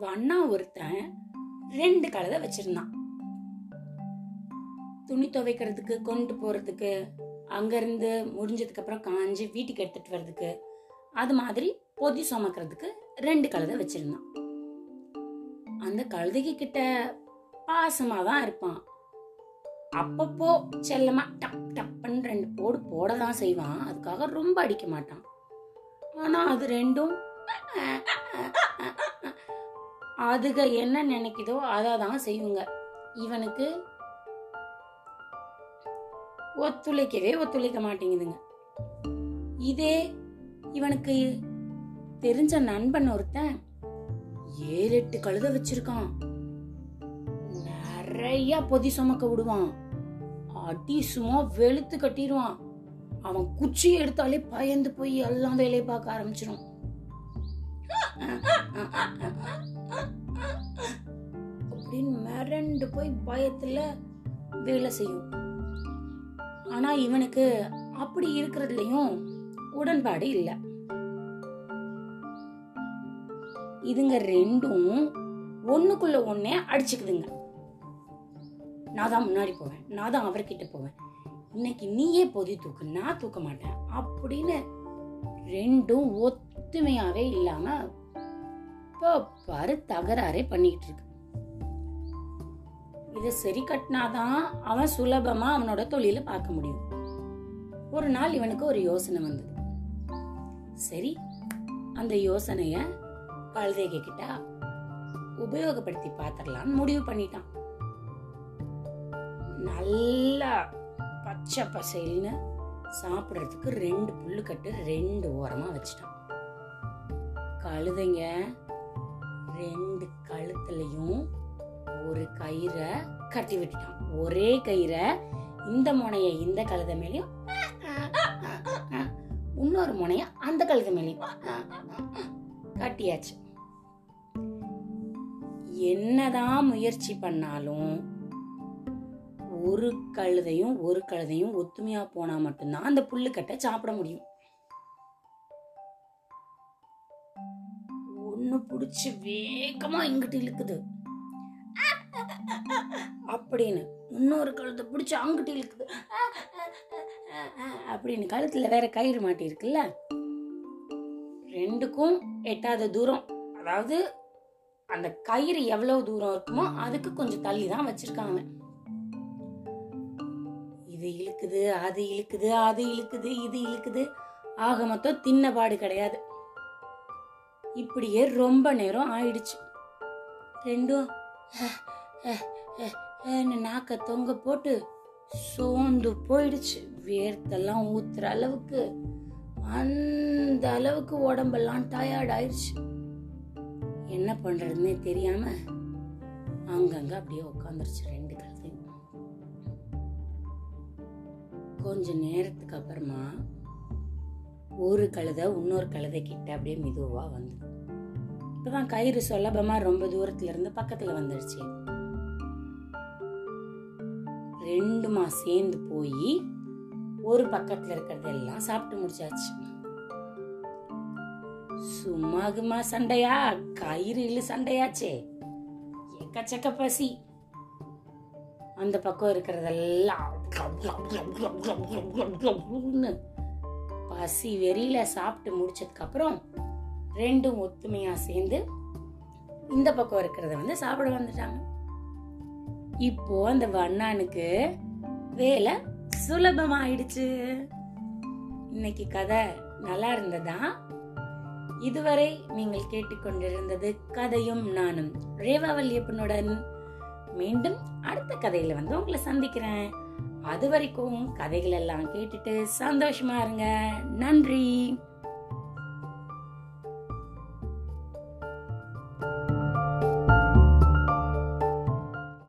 வண்ணா ஒருத்தன் ரெண்டு கழுதை வச்சிருந்தான். துணி துவைக்கிறதுக்கு கொண்டு போறதுக்கு அங்கிருந்து முடிஞ்சதுக்கு அப்புறம் காஞ்சி வீட்டுக்கு எடுத்துட்டு வர்றதுக்கு அது மாதிரி பொதி சுமக்கிறதுக்கு ரெண்டு கழுதை வச்சிருந்தான். அந்த கழுதைக்கு கிட்ட பாசமா தான் இருப்பான். அப்பப்போ செல்லமா டப் டப்புன்னு ரெண்டு போடு போட தான் செய்வான். அதுக்காக ரொம்ப அடிக்க மாட்டான். ஆனா அது ரெண்டும் அதுக என்ன நினைக்குதோ அதை தான் செய்யுங்க. இவனுக்கு ஒத்துழைக்கவே ஒத்துழைக்க மாட்டேங்குதுங்க. இதே இவனுக்கு தெரிஞ்ச நண்பன் ஒருத்தன் ஏழு எட்டு கழுத வச்சிருக்கான். நிறைய பொதி சுமக்க விடுவான். அடி சும்மா வெளுத்து கட்டிடுவான் அவன் குச்சி எடுத்தாலே பயந்து போய் எல்லாம் வேலையை பார்க்க ஆரம்பிச்சிடும் அப்படின்னு மிரண்டு போய் பயத்துல வேலை செய்யும். ஆனா இவனுக்கு அப்படி இருக்கிறதுலயும் உடன்பாடு இல்ல. இதுங்க ரெண்டும் ஒண்ணுக்குள்ள ஒன்றே அடிச்சுக்குதுங்க. நான் தான் முன்னாடி போவேன். நான் தான் அவர்கிட்ட போவேன். இன்னைக்கு நீயே பொதி தூக்கு நான் தூக்க மாட்டேன். அப்படின்னு ரெண்டும் ஒத்துமையாவே இல்லாம இப்போ பாரு தகராறே பண்ணிக்கிட்டு இருக்கு. இதை சரி கட்டினாதான் அவன் சுலபமா அவனோட தொழில பார்க்க முடியும். ஒரு நாள் இவனுக்கு ஒரு யோசனை வந்தது. சரி அந்த யோசனைய கழுதைக கிட்ட உபயோகப்படுத்தி பார்த்துடலாம்னு முடிவு பண்ணிட்டான். நல்லா பச்சை பசைல்னு சாப்பிடுறதுக்கு ரெண்டு புல்லுக்கட்டு ரெண்டு ஓரமா வச்சிட்டான். கழுதைங்க ரெண்டு கழுத்துலயும் ஒரு கயிறை கட்டி விட்டுட்டான். ஒரே கயிறை இந்த முனைய இந்த கழுத மேலயும் இன்னொரு முனைய அந்த கழுத மேலயும் கட்டியாச்சு. என்னதான் முயற்சி பண்ணாலும் ஒரு கழுதையும் ஒரு கழுதையும் ஒத்துமையா போனா மட்டும்தான் அந்த புல்லுக்கட்டை சாப்பிட முடியும். ஒண்ணு பிடிச்சி வேகமா இங்கிட்டு இழுக்குது. அப்படின்னு இன்னொரு கழுத்தை பிடிச்சி அங்கிட்டு இழுக்குது. அப்படின்னு கழுத்துல வேற கயிறு மாட்டி இருக்குல்ல ரெண்டுக்கும் எட்டாத தூரம். அதாவது அந்த கயிறு எவ்வளவு தூரம் இருக்குமோ அதுக்கு கொஞ்சம் தள்ளி தான் வச்சிருக்காங்க. இது இழுக்குது அது இழுக்குது அது இழுக்குது இது இழுக்குது. ஆக மொத்தம் தின்ன பாடு கிடையாது. இப்படியே ரொம்ப நேரம் ஆயிடுச்சு. ரெண்டும் நாக்க தொங்க போட்டு சோர்ந்து போயிடுச்சு. வேர்த்தெல்லாம் ஊத்துற அளவுக்கு அந்த அளவுக்கு உடம்பெல்லாம் டயர்ட் ஆயிடுச்சு. என்ன பண்றதுன்னே தெரியாம அங்கங்க அப்படியே உட்காந்துருச்சு ரெண்டு கழுதையும் கொஞ்ச நேரத்துக்கு அப்புறமா ஒரு கழுதை இன்னொரு கழுதை கிட்ட அப்படியே மெதுவாக வந்து. இப்பதான் கயிறு சுலபமா ரொம்ப தூரத்துல இருந்து பக்கத்துல வந்துடுச்சு ரெண்டுமா சேர்ந்து போய் ஒரு பக்கத்துல இருக்கிறதெல்லாம் சாப்பிட்டு முடிச்சாச்சு. சும்மாகுமா சண்டையா? கயிறு இல்லை சண்டையாச்சே. எக்கச்சக்க பசி. அந்த பக்கம் இருக்கிறதெல்லாம் பசி வெறியில சாப்பிட்டு முடிச்சதுக்கு அப்புறம் ரெண்டும் ஒத்துமையா சேர்ந்து இந்த பக்கம் இருக்கிறத வந்து சாப்பிட வந்துட்டாங்க. இப்போ அந்த வண்ணானுக்கு வேலை சுலபமாயிடுச்சு. இன்னைக்கு கதை நல்லா இருந்ததா? இதுவரை நீங்கள் கேட்டுக்கொண்டிருந்தது கதையும் நானும் ரேவா வல்லியப்பனுடன். மீண்டும் அடுத்த கதையில வந்து உங்களை சந்திக்கிறேன். அது வரைக்கும் கதைகள் எல்லாம் கேட்டுட்டு சந்தோஷமா இருங்க. நன்றி.